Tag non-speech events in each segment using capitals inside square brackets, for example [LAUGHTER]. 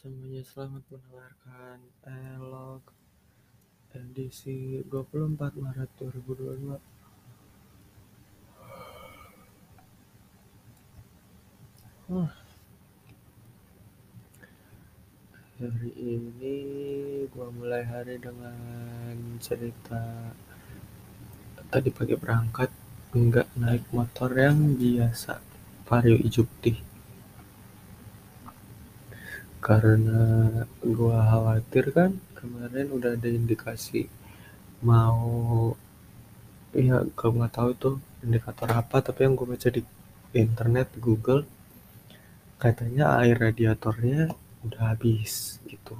Semuanya, selamat mendengarkan Elog edisi 24 Maret 2022. Huh. Hari ini gua mulai hari dengan cerita tadi pagi berangkat enggak naik motor yang biasa Vario hijau putih karena gua khawatir kan kemarin udah ada indikasi mau ya gak nggak tahu tuh indikator apa tapi yang gue baca di internet Google katanya air radiatornya udah habis gitu.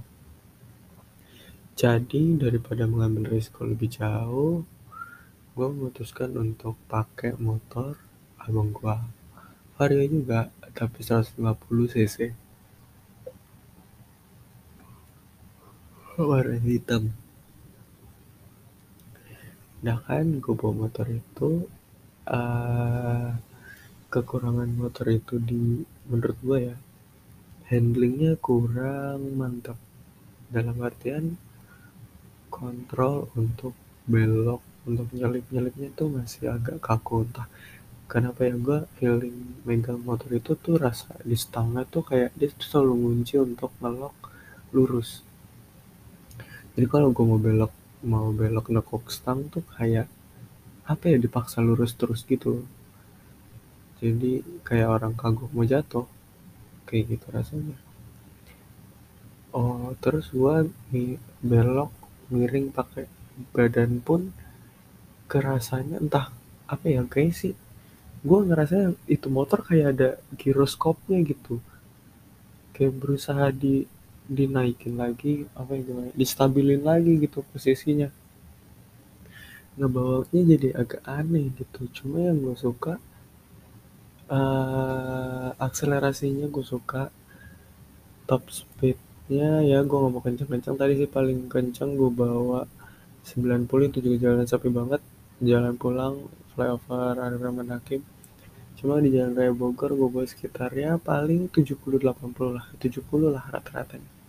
Jadi daripada mengambil risiko lebih jauh gue memutuskan untuk pakai motor abang gua. Vario juga tapi 150 cc warna hitam. Nah kan gue bawa motor itu uh, kekurangan motor itu di menurut gue ya handlingnya kurang mantap. Dalam artian kontrol untuk belok untuk nyelip-nyelipnya tuh masih agak kaku. Entah kenapa ya gue feeling megang motor itu tuh rasa di stangnya tuh kayak dia tuh selalu ngunci untuk ngelok lurus jadi kalau gue mau belok mau belok nekuk stang tuh kayak apa ya dipaksa lurus terus gitu jadi kayak orang kagok mau jatuh kayak gitu rasanya. Oh terus gue nih belok miring pakai badan pun kerasanya entah apa ya kayak sih gue ngerasa itu motor kayak ada giroskopnya gitu. Kayak berusaha di dinaikin lagi apa ya gimana distabilin lagi gitu posisinya. Ngebawanya jadi agak aneh gitu. Cuma yang gue suka uh, akselerasinya gue suka. Top speednya ya gue nggak mau kenceng-kenceng tadi sih paling kenceng gue bawa 90 itu juga jalan sapi banget. Jalan pulang flyover Arif Hakim. Cuma di jalan raya Bogor gue bawa sekitar ya paling 70-80 lah 70 lah rata-ratanya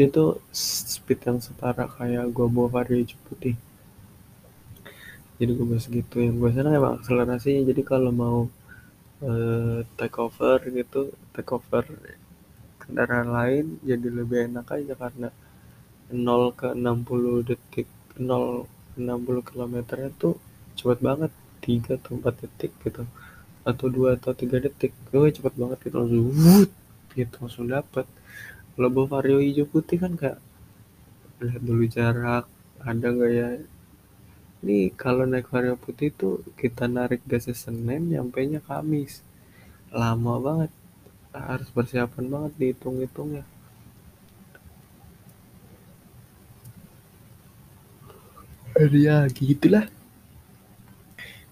itu speed yang setara kayak gue bawa Vario putih. Jadi gue bawa segitu yang gue senang emang akselerasinya. Jadi kalau mau uh, take over gitu take over kendaraan lain jadi lebih enak aja karena 0 ke 60 detik 0 60 km tuh cepet banget. 3 atau 4 detik gitu. Atau 2 atau 3 detik. Gue cepet banget gitu. Langsung gitu. Langsung dapet kalau bawa vario hijau putih kan kayak lihat dulu jarak ada nggak ya? Ini kalau naik vario putih tuh kita narik gasnya Senin nyampe nya Kamis. Lama banget harus persiapan banget dihitung-hitungnya ya. Gitulah.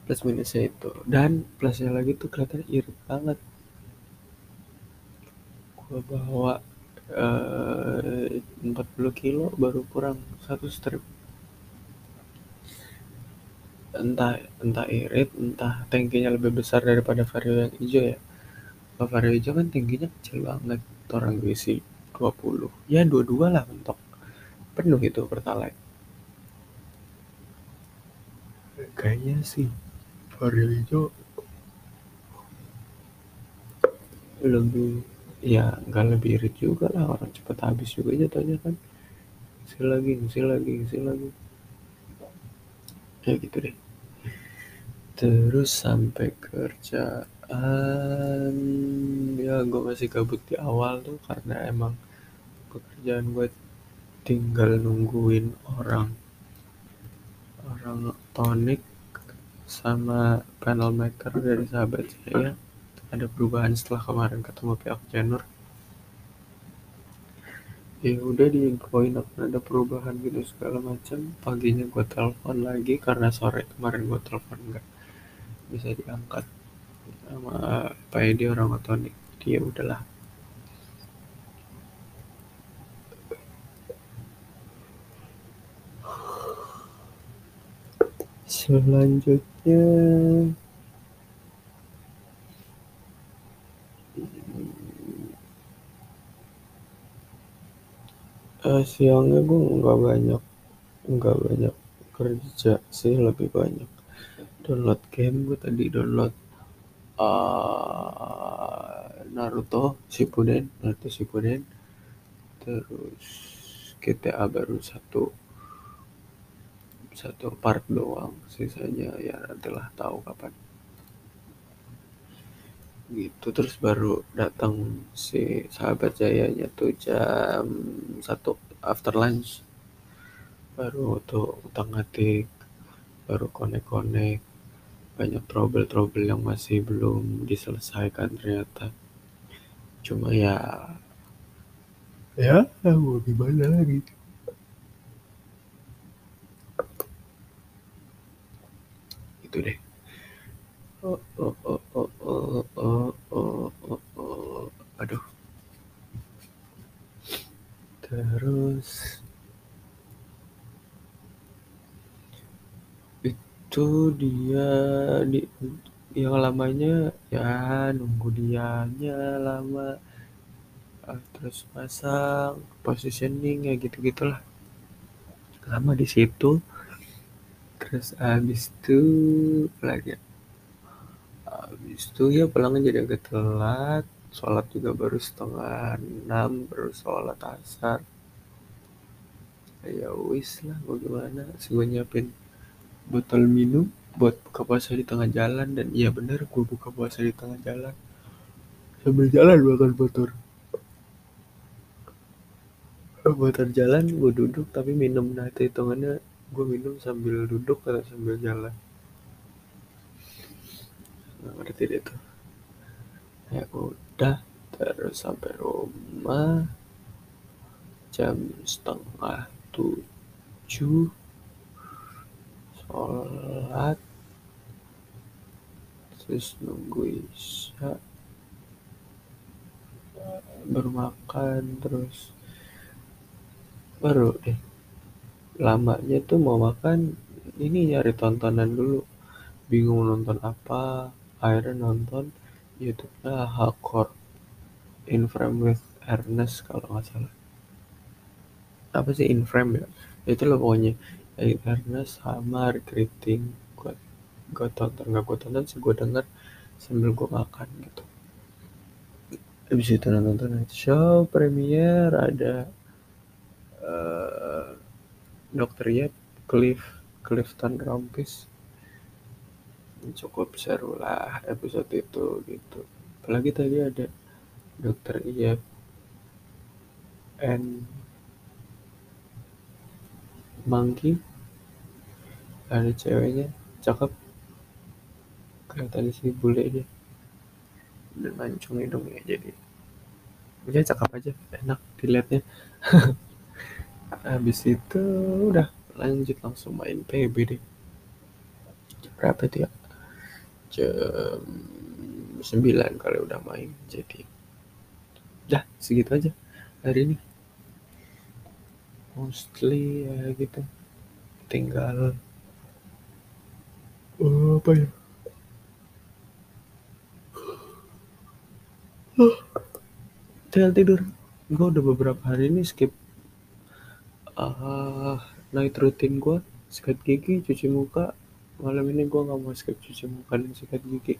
Plus minusnya itu. Dan plusnya lagi tuh kelihatan irit banget. Gua bawa eh, 40 kilo baru kurang satu strip. Entah entah irit entah tangkinya lebih besar daripada vario yang hijau ya. Kalau vario hijau kan tingginya kecil banget orang isi 20 ya dua-dua lah mentok penuh itu pertalite. Kayaknya sih vario hijau lebih ya nggak lebih irit juga lah. Orang cepet habis juga jatuhnya kan. Isi lagi isi lagi isi lagi. Ya gitu deh. Terus sampai kerjaan. Ya gue masih gabut di awal tuh karena emang pekerjaan gue tinggal nungguin orang. Orang tonik sama panel maker dari sahabat saya ada perubahan setelah kemarin ketemu pihak Janur. Ya udah diinfoin akan ada perubahan gitu segala macam. Paginya gue telepon lagi karena sore kemarin gue telepon enggak bisa diangkat sama Pak Edi orang otonik dia udahlah. Selanjutnya uh, siangnya gue nggak banyak nggak banyak kerja sih lebih banyak download game gue tadi download uh, Naruto Shippuden Naruto Shippuden. Terus GTA baru satu satu part doang sisanya ya nantilah tahu kapan gitu terus baru datang si sahabat jayanya tuh jam satu after lunch. Baru tuh utang atik baru konek-konek. Banyak trouble-trouble yang masih belum diselesaikan ternyata. Cuma ya ya mau gimana lagi? Itu deh. Oh, oh, oh, oh, oh, oh, oh, oh, oh. aduh. Terus. Itu dia di yang lamanya ya nunggu dianya lama. Terus pasang positioning ya gitu gitulah lama di situ. Terus habis itu lagi habis itu ya pulangnya jadi agak telat. Sholat juga baru setengah enam baru sholat asar. Ya wis lah mau gimana? Gue nyiapin botol minum buat buka puasa di tengah jalan dan iya bener gue buka puasa di tengah jalan. Sambil jalan makan motor motor jalan gue duduk tapi minum. Nah itu hitungannya gue minum sambil duduk atau sambil jalan nggak ngerti deh tuh. Ya udah terus sampai rumah. Jam setengah tujuh. Sholat. Terus nunggu isya. Baru makan terus baru deh. Lamanya tuh mau makan ini nyari tontonan dulu. Bingung nonton apa akhirnya nonton YouTube-nya Hakor In Frame with Ernest kalau nggak salah. Apa sih In Frame ya? Itu loh pokoknya. Ernest sama recruiting gue gue tonton. Nggak gue tonton sih gue denger sambil gue makan gitu. Habis itu nonton night show premier ada uh, dokter Yap Cliff Clifton Rompis cukup seru lah episode itu gitu. Apalagi tadi ada dokter Yap and Monkey ada ceweknya cakep. Kelihatan sih bule dia. Dan mancung hidungnya jadi. Ya cakep aja enak dilihatnya. [LAUGHS] Habis itu udah lanjut langsung main PB deh berapa tuh jam 9 kali udah main jadi dah segitu aja hari ini. Mostly ya gitu. Tinggal uh, apa ya? Tinggal tidur. Gue udah beberapa hari ini skip uh, night routine gue sikat gigi cuci muka malam ini gue nggak mau skip cuci muka dan sikat gigi.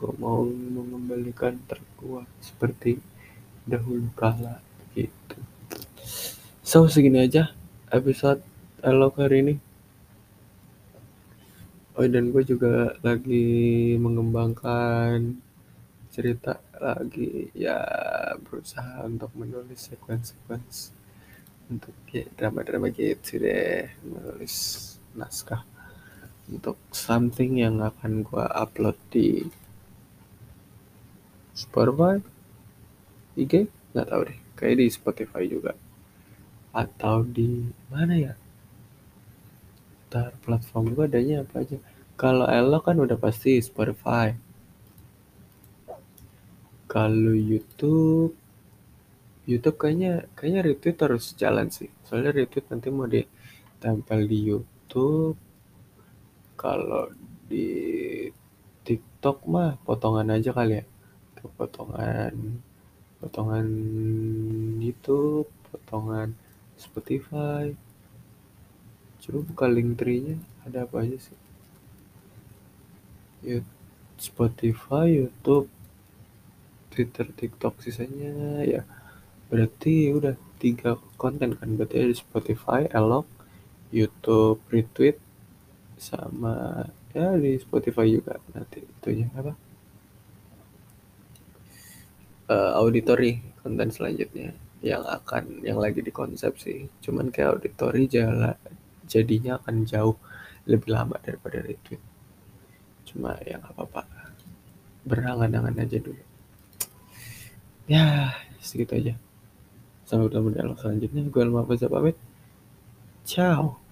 Gue mau mengembalikan terkuat seperti dahulu kala gitu. So segini aja episode elok hari ini. Oh dan gue juga lagi mengembangkan cerita lagi. Ya berusaha untuk menulis sequence-sequence untuk ya, drama-drama gitu deh menulis naskah untuk something yang akan gue upload di Spotify IG nggak tahu deh. Kayak di Spotify juga. Atau di mana ya? Ntar platform gue adanya apa aja. Kalau Elo kan udah pasti Spotify. Kalau YouTube YouTube kayaknya kayaknya retweet harus jalan sih. Soalnya retweet nanti mau ditempel di YouTube kalau di TikTok mah potongan aja kali ya. Potongan potongan YouTube potongan Spotify. Coba buka link tree-nya ada apa aja sih? Ya Spotify YouTube Twitter TikTok sisanya ya. Berarti udah tiga konten kan? Berarti ada Spotify Elok YouTube retweet sama ya di Spotify juga nanti itunya apa? Uh, auditory konten selanjutnya yang akan yang lagi dikonsep sih. Cuman kayak auditory jala, jadinya akan jauh lebih lama daripada retweet. Cuma yang apa-apa. Berangan-angan aja dulu. Ya segitu aja. Sampai ketemu di selanjutnya. Gue Alma pamit. Ciao